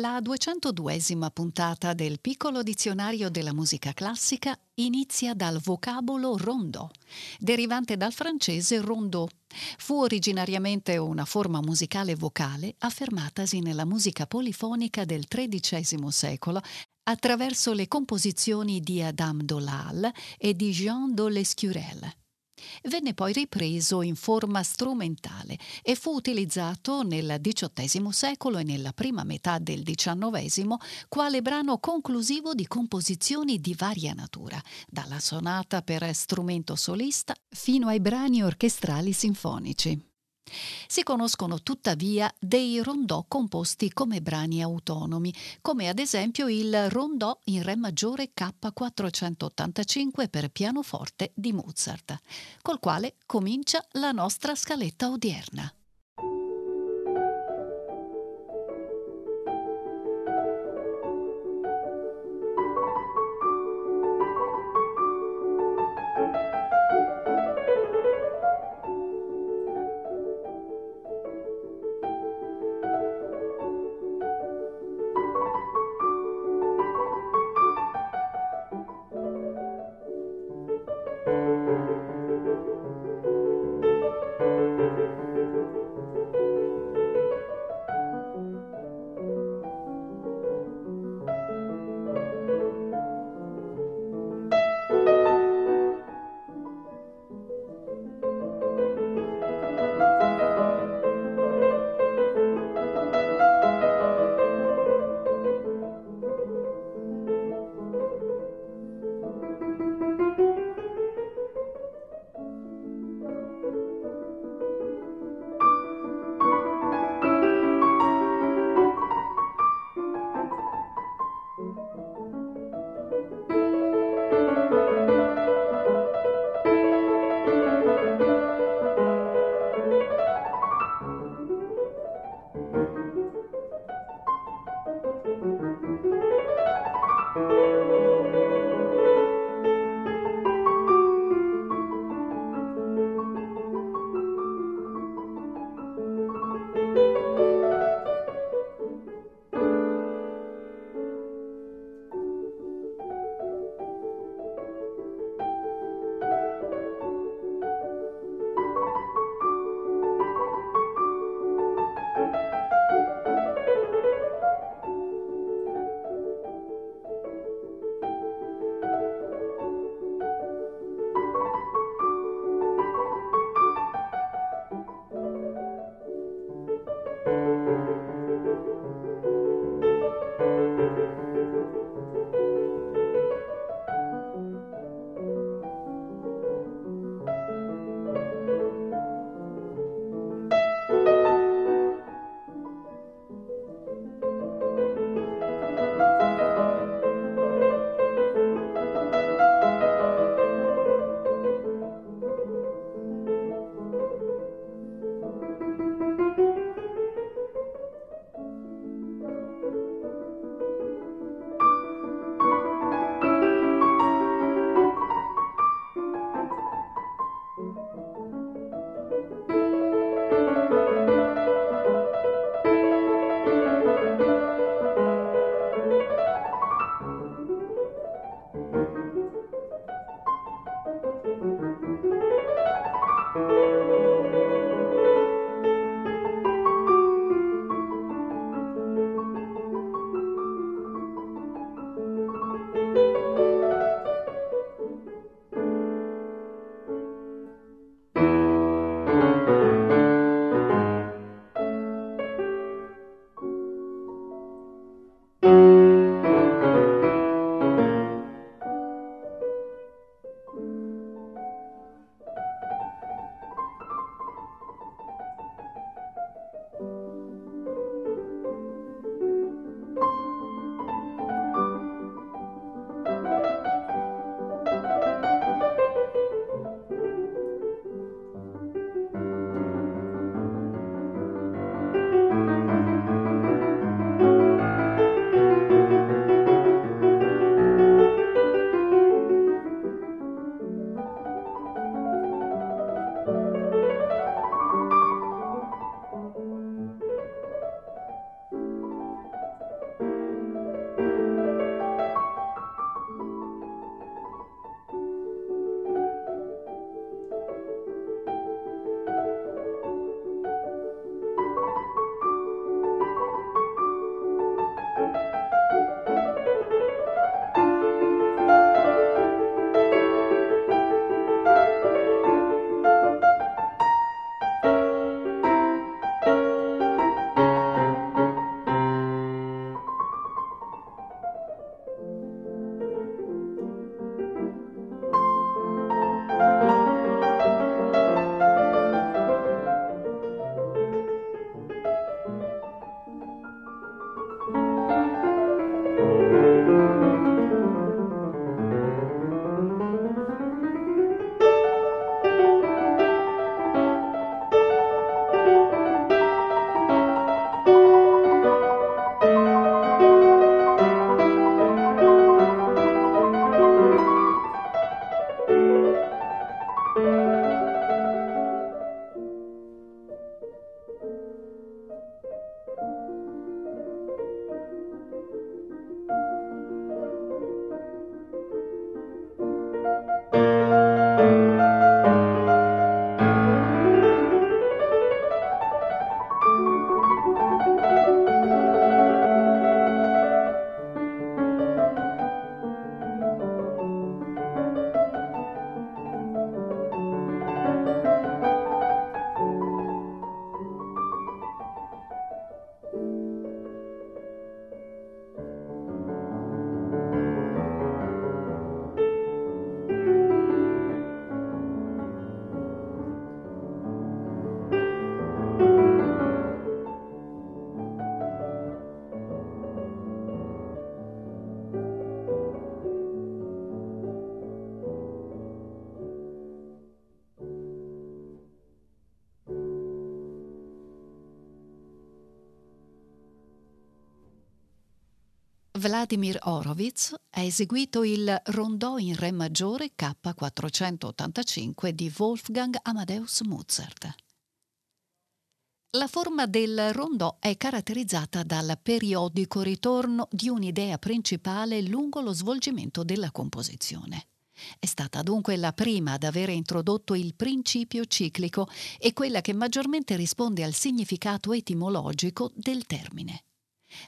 La 202esima puntata del piccolo dizionario della musica classica inizia dal vocabolo rondò, derivante dal francese rondeau. Fu originariamente una forma musicale vocale affermatasi nella musica polifonica del XIII secolo attraverso le composizioni di Adam Dolal e di Jean de Lescurel. Venne poi ripreso in forma strumentale e fu utilizzato nel XVIII secolo e nella prima metà del XIX quale brano conclusivo di composizioni di varia natura, dalla sonata per strumento solista fino ai brani orchestrali sinfonici. Si conoscono tuttavia dei rondò composti come brani autonomi, come ad esempio il rondò in Re maggiore K485 per pianoforte di Mozart, col quale comincia la nostra scaletta odierna. Vladimir Horowitz ha eseguito il rondò in Re maggiore K485 di Wolfgang Amadeus Mozart. La forma del rondò è caratterizzata dal periodico ritorno di un'idea principale lungo lo svolgimento della composizione. È stata dunque la prima ad avere introdotto il principio ciclico e quella che maggiormente risponde al significato etimologico del termine.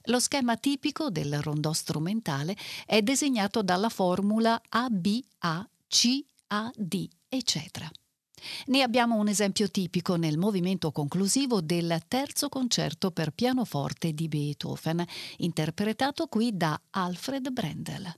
Lo schema tipico del rondò strumentale è disegnato dalla formula ABACAD, eccetera. Ne abbiamo un esempio tipico nel movimento conclusivo del terzo concerto per pianoforte di Beethoven, interpretato qui da Alfred Brendel.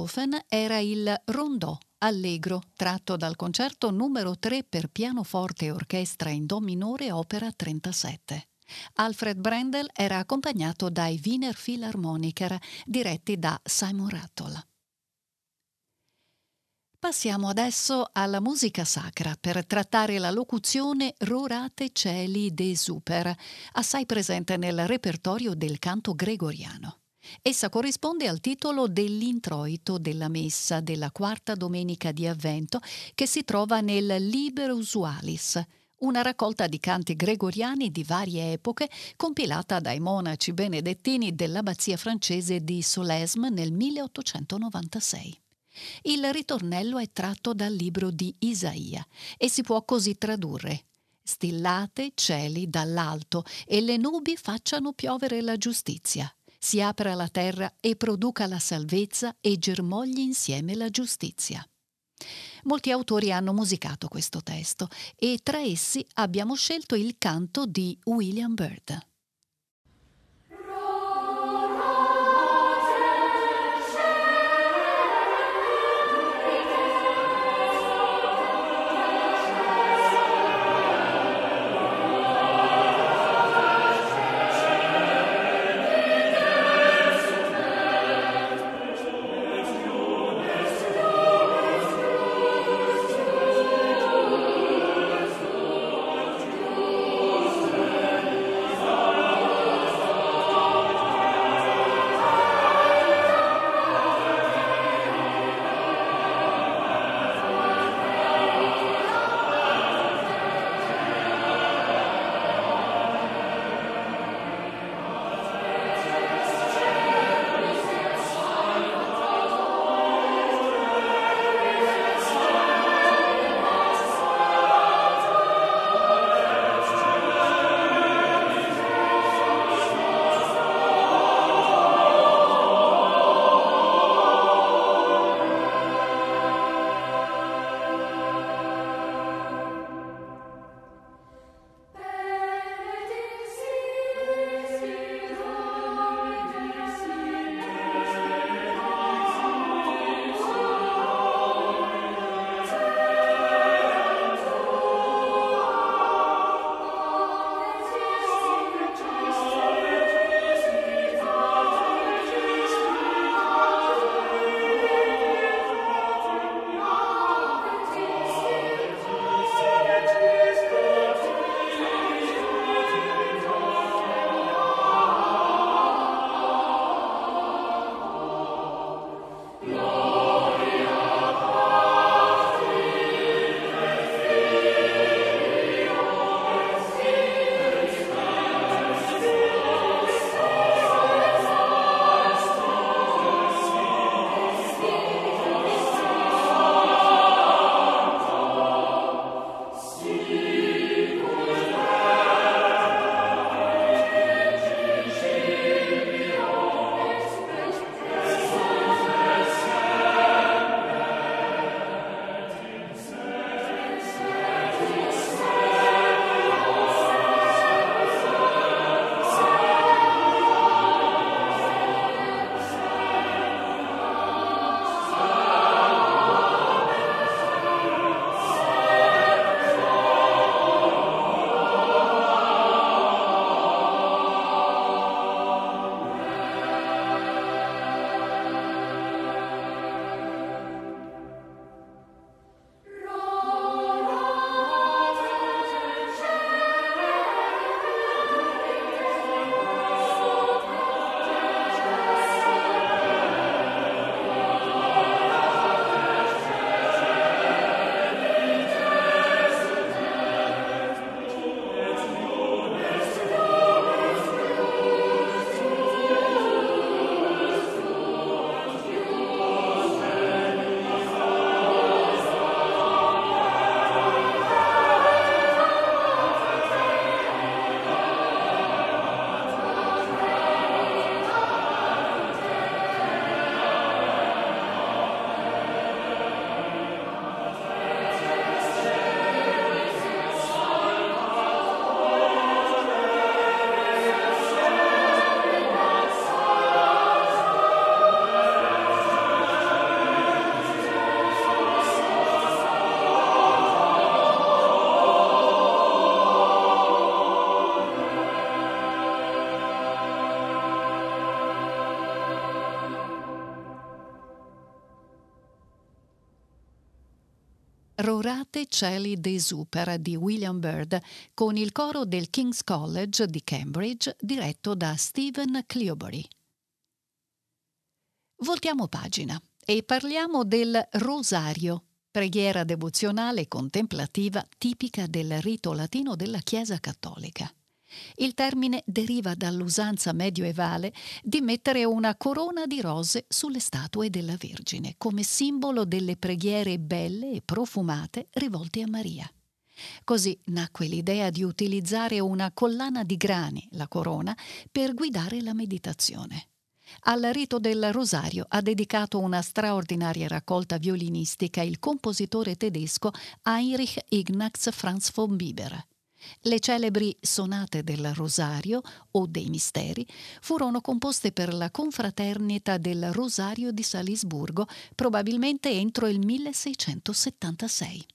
Beethoven era il Rondò allegro tratto dal concerto numero 3 per pianoforte e orchestra in Do minore opera 37. Alfred Brendel era accompagnato dai Wiener Philharmoniker diretti da Simon Rattle. Passiamo adesso alla musica sacra per trattare la locuzione Rorate Celi de Super, assai presente nel repertorio del canto gregoriano. Essa corrisponde al titolo dell'introito della messa della quarta domenica di Avvento che si trova nel Liber Usualis, una raccolta di canti gregoriani di varie epoche compilata dai monaci benedettini dell'abbazia francese di Solesme nel 1896. Il ritornello è tratto dal libro di Isaia e si può così tradurre Stillate cieli dall'alto e le nubi facciano piovere la giustizia si apra la terra e produca la salvezza e germogli insieme la giustizia. Molti autori hanno musicato questo testo e tra essi abbiamo scelto il canto di William Byrd. Rorate Cieli des Super di William Byrd con il coro del King's College di Cambridge diretto da Stephen Cleobury. Voltiamo pagina e parliamo del Rosario, preghiera devozionale contemplativa tipica del rito latino della Chiesa cattolica. Il termine deriva dall'usanza medioevale di mettere una corona di rose sulle statue della Vergine, come simbolo delle preghiere belle e profumate rivolte a Maria. Così nacque l'idea di utilizzare una collana di grani, la corona, per guidare la meditazione. Al rito del rosario ha dedicato una straordinaria raccolta violinistica il compositore tedesco Heinrich Ignaz Franz von Bieber. Le celebri sonate del Rosario o dei Misteri furono composte per la confraternita del Rosario di Salisburgo probabilmente entro il 1676.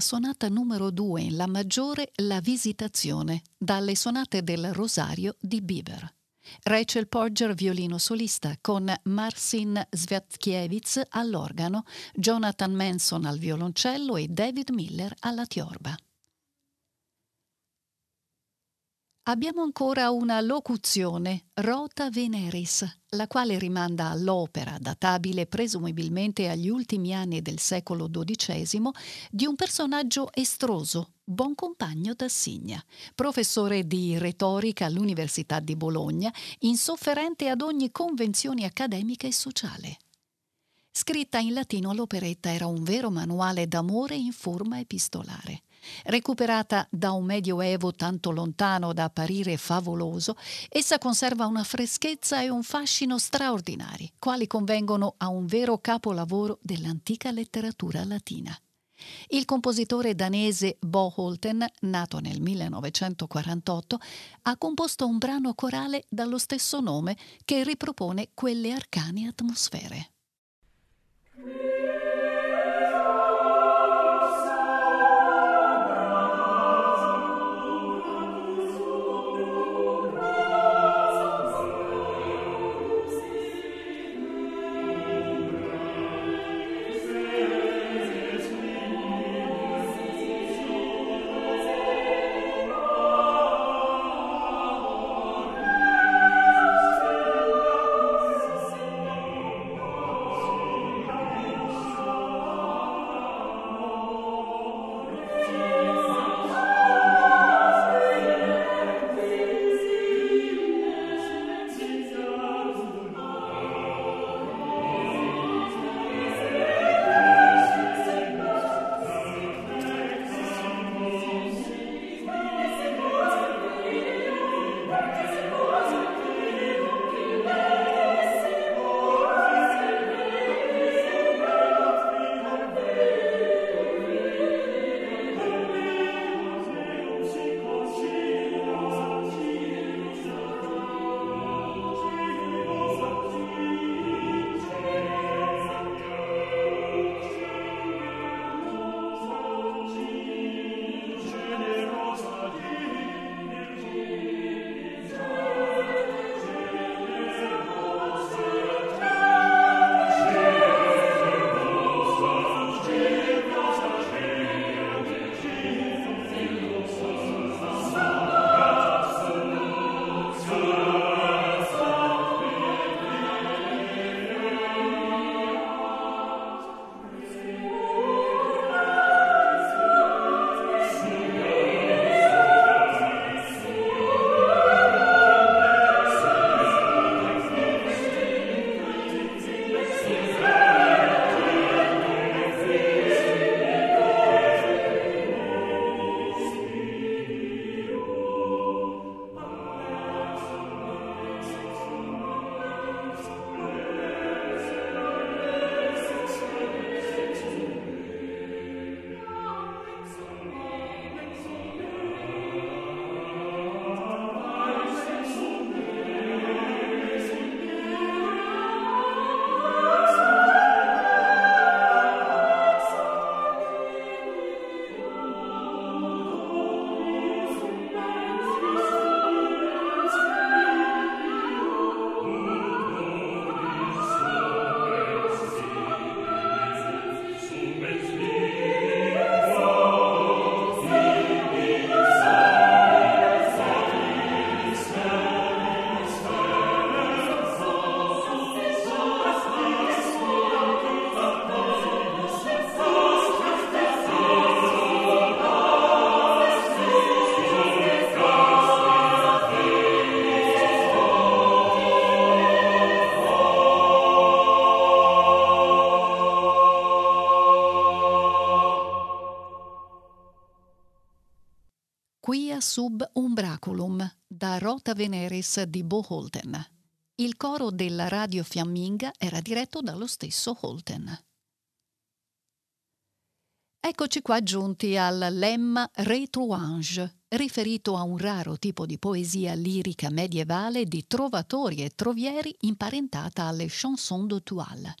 Sonata numero 2 in La maggiore La Visitazione, dalle sonate del Rosario di Bieber. Rachel Porger violino solista con Marcin Sviatkiewicz all'organo, Jonathan Manson al violoncello e David Miller alla tiorba. Abbiamo ancora una locuzione, Rota Veneris, la quale rimanda all'opera, databile presumibilmente agli ultimi anni del secolo XII, di un personaggio estroso, buon compagno d'Assigna, professore di retorica all'Università di Bologna, insofferente ad ogni convenzione accademica e sociale. Scritta in latino l'operetta era un vero manuale d'amore in forma epistolare. Recuperata da un medioevo tanto lontano da apparire favoloso, essa conserva una freschezza e un fascino straordinari, quali convengono a un vero capolavoro dell'antica letteratura latina. Il compositore danese Bo Holten, nato nel 1948, ha composto un brano corale dallo stesso nome che ripropone quelle arcane atmosfere. Veneris di Bo Holten. Il coro della radio fiamminga era diretto dallo stesso Holten. Eccoci qua giunti al lemma retrouange, riferito a un raro tipo di poesia lirica medievale di trovatori e trovieri imparentata alle chanson de toile.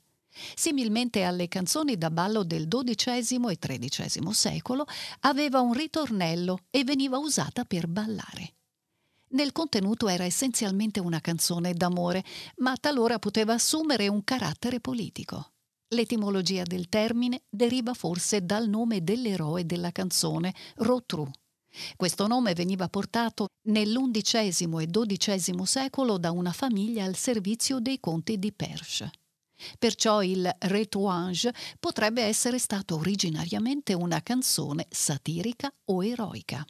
Similmente alle canzoni da ballo del XII e XIII secolo, aveva un ritornello e veniva usata per ballare. Nel contenuto era essenzialmente una canzone d'amore, ma talora poteva assumere un carattere politico. L'etimologia del termine deriva forse dal nome dell'eroe della canzone, Rotru. Questo nome veniva portato nell'undicesimo e dodicesimo secolo da una famiglia al servizio dei conti di Perche. Perciò il retouange potrebbe essere stato originariamente una canzone satirica o eroica.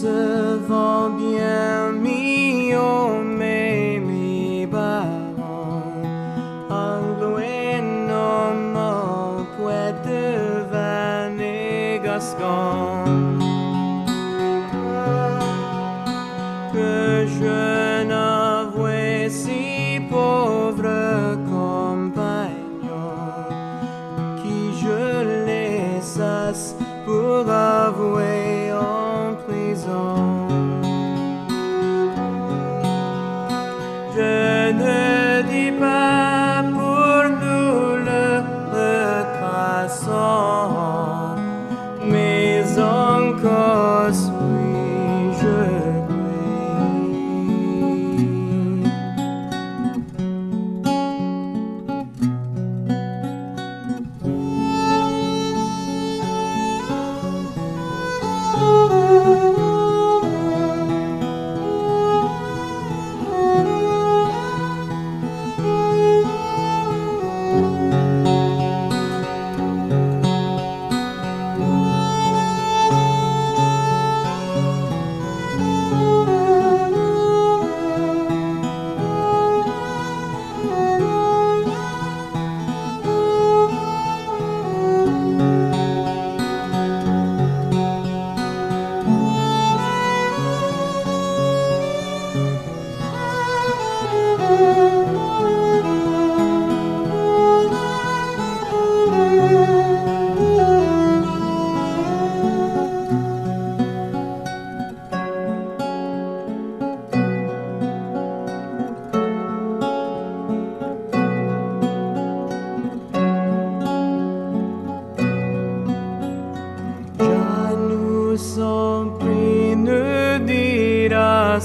serve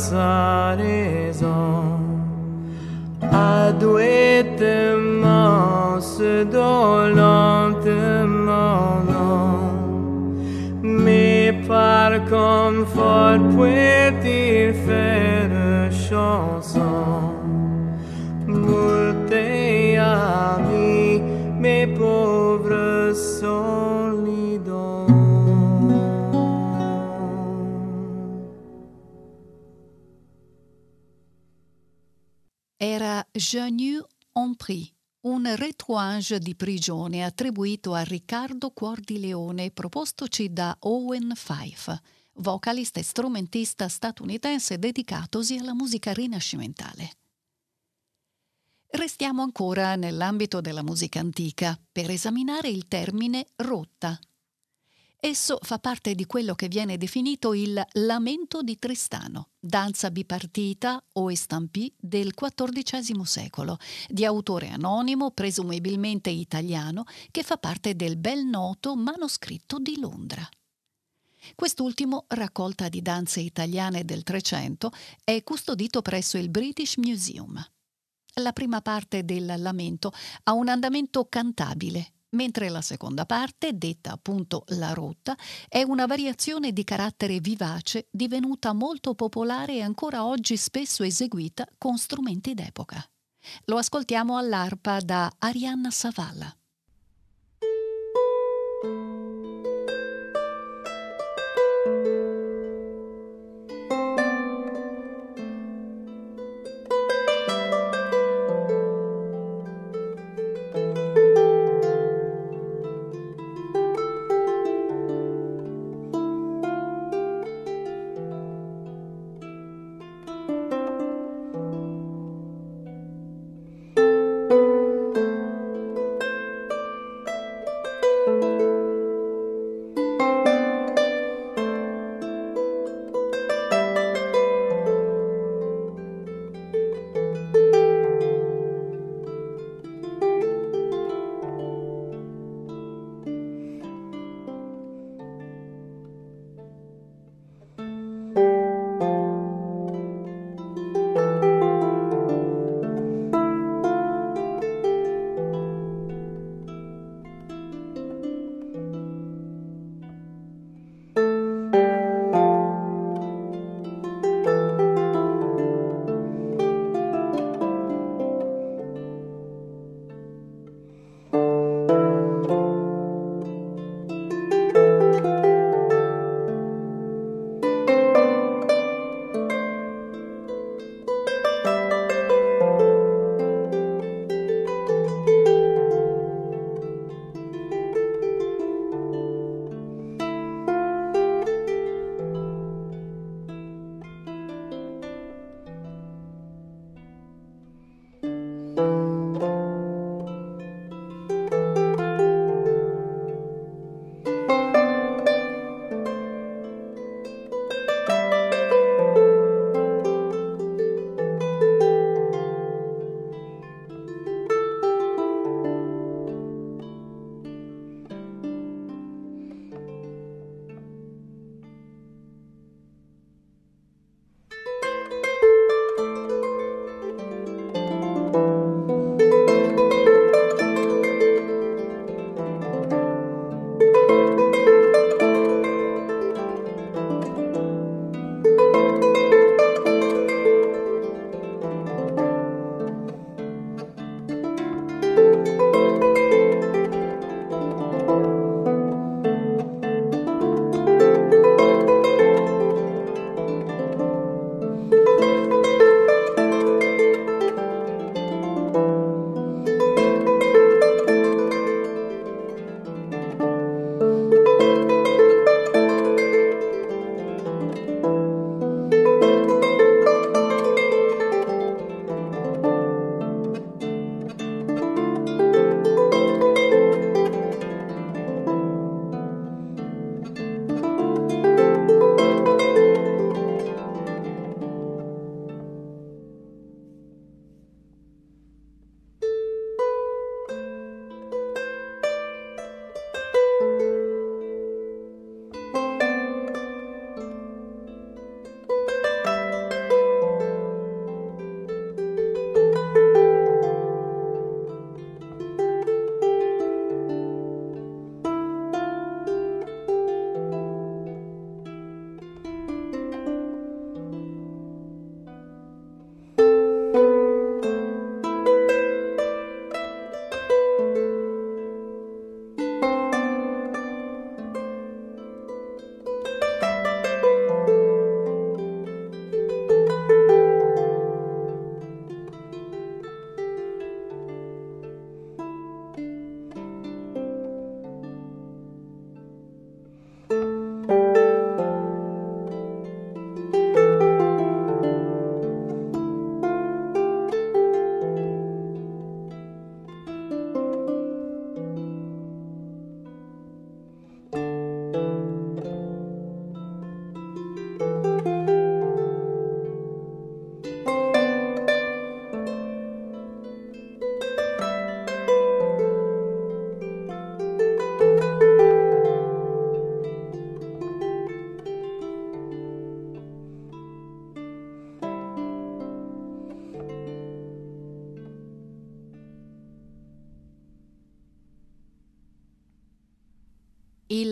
sun. Jeanu Ompri, un retrouange di prigione attribuito a Riccardo Cuor di Leone propostoci da Owen Fife, vocalista e strumentista statunitense dedicatosi alla musica rinascimentale. Restiamo ancora nell'ambito della musica antica per esaminare il termine rotta. Esso fa parte di quello che viene definito il lamento di Tristano, danza bipartita o estampì del XIV secolo, di autore anonimo, presumibilmente italiano, che fa parte del bel noto manoscritto di Londra. Quest'ultimo, raccolta di danze italiane del Trecento, è custodito presso il British Museum. La prima parte del lamento ha un andamento cantabile, mentre la seconda parte, detta appunto la rotta, è una variazione di carattere vivace divenuta molto popolare e ancora oggi spesso eseguita con strumenti d'epoca. Lo ascoltiamo all'arpa da Arianna Savala.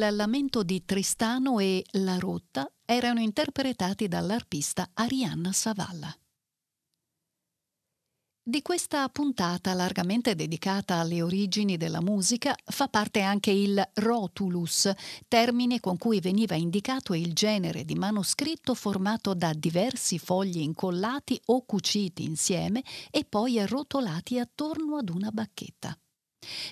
Il lamento di Tristano e La rotta erano interpretati dall'arpista Arianna Savalla. Di questa puntata largamente dedicata alle origini della musica fa parte anche il rotulus, termine con cui veniva indicato il genere di manoscritto formato da diversi fogli incollati o cuciti insieme e poi arrotolati attorno ad una bacchetta.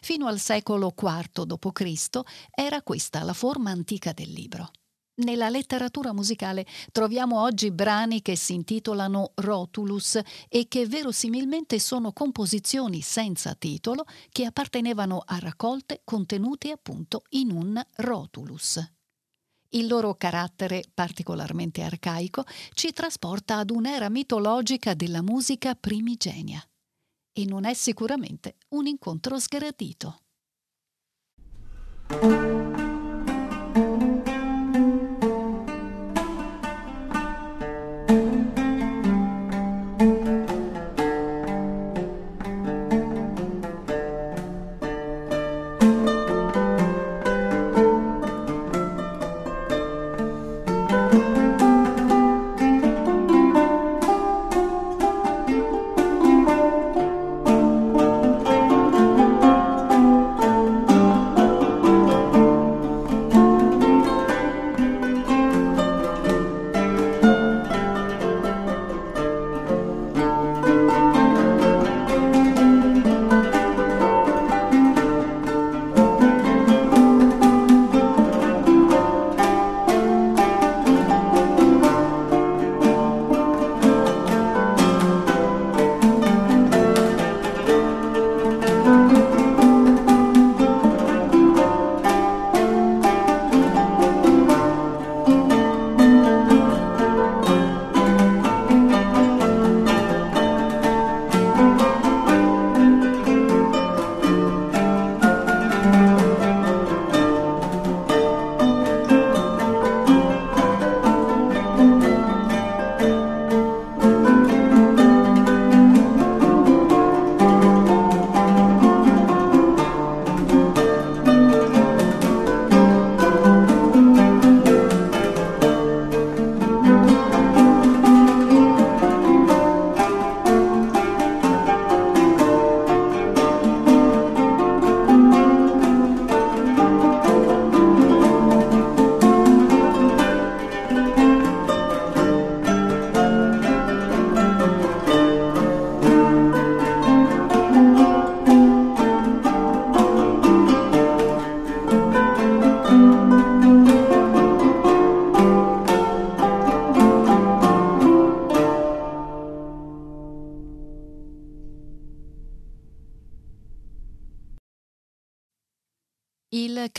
Fino al secolo IV d.C. era questa la forma antica del libro. Nella letteratura musicale troviamo oggi brani che si intitolano rotulus e che verosimilmente sono composizioni senza titolo che appartenevano a raccolte contenute appunto in un rotulus. Il loro carattere particolarmente arcaico ci trasporta ad un'era mitologica della musica primigenia e non è sicuramente un incontro sgradito.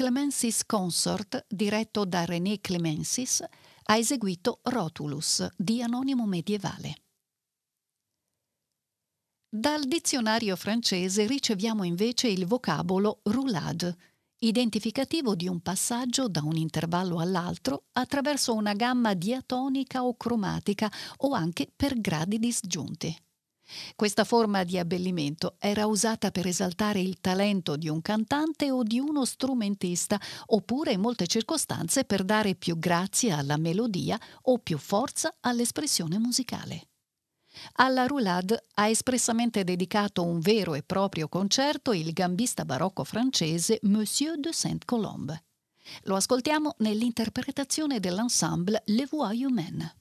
Clemensis Consort, diretto da René Clemensis, ha eseguito Rotulus di Anonimo Medievale. Dal dizionario francese riceviamo invece il vocabolo roulade, identificativo di un passaggio da un intervallo all'altro attraverso una gamma diatonica o cromatica o anche per gradi disgiunti. Questa forma di abbellimento era usata per esaltare il talento di un cantante o di uno strumentista, oppure in molte circostanze per dare più grazia alla melodia o più forza all'espressione musicale. Alla roulade ha espressamente dedicato un vero e proprio concerto il gambista barocco francese Monsieur de Saint-Colombe. Lo ascoltiamo nell'interpretazione dell'ensemble Les Voix Humaines.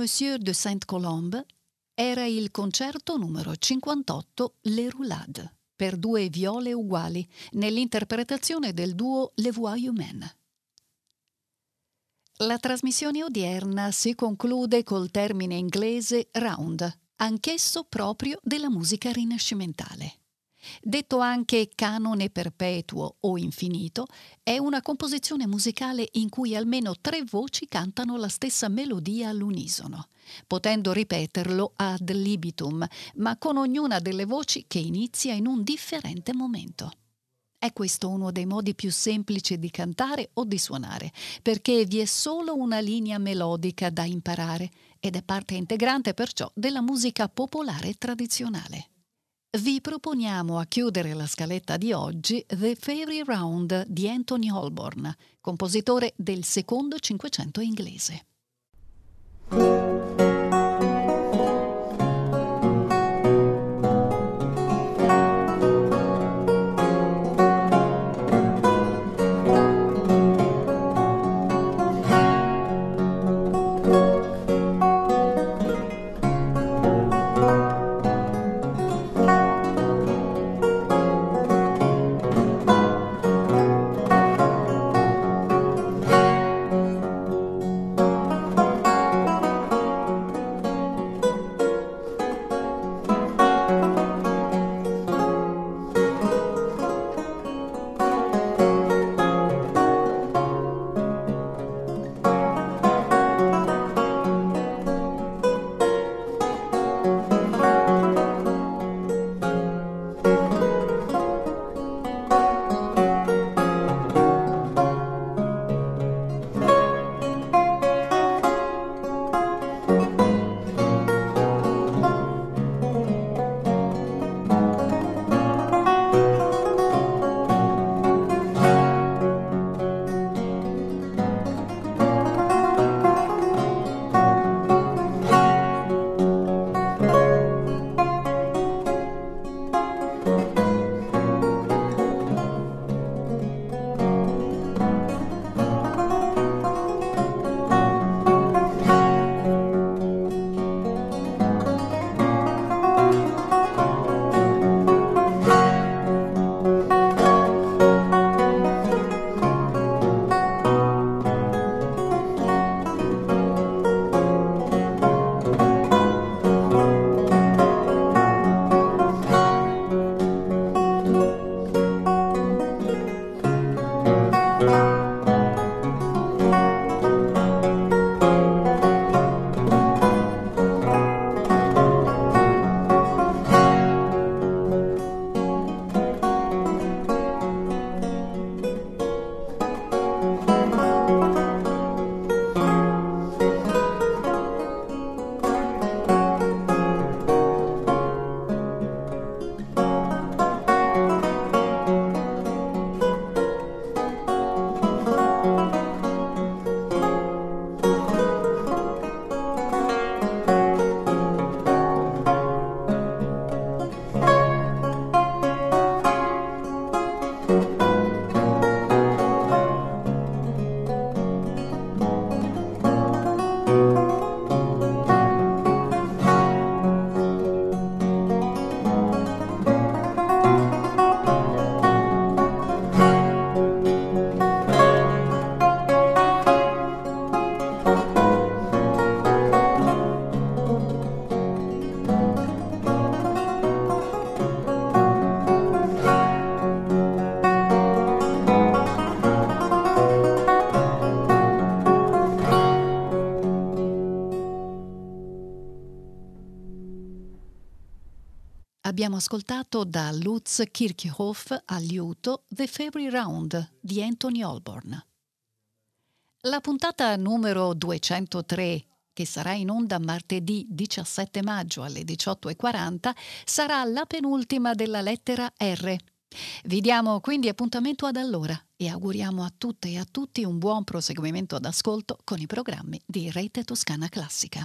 Monsieur de Saint-Colombe era il concerto numero 58 Le Roulade per due viole uguali nell'interpretazione del duo Le Voix Humaines. La trasmissione odierna si conclude col termine inglese round, anch'esso proprio della musica rinascimentale. Detto anche canone perpetuo o infinito, è una composizione musicale in cui almeno tre voci cantano la stessa melodia all'unisono, potendo ripeterlo ad libitum, ma con ognuna delle voci che inizia in un differente momento. È questo uno dei modi più semplici di cantare o di suonare, perché vi è solo una linea melodica da imparare ed è parte integrante perciò della musica popolare tradizionale. Vi proponiamo a chiudere la scaletta di oggi The Fairy Round di Anthony Holborn, compositore del secondo Cinquecento inglese. Ascoltato da Lutz Kirchhoff al liuto The Fairy Round di Anthony Holborn. La puntata numero 203 che sarà in onda martedì 17 maggio alle 18.40, sarà la penultima della lettera R. Vi diamo quindi appuntamento ad allora e auguriamo a tutte e a tutti un buon proseguimento d'ascolto con i programmi di Rete Toscana Classica.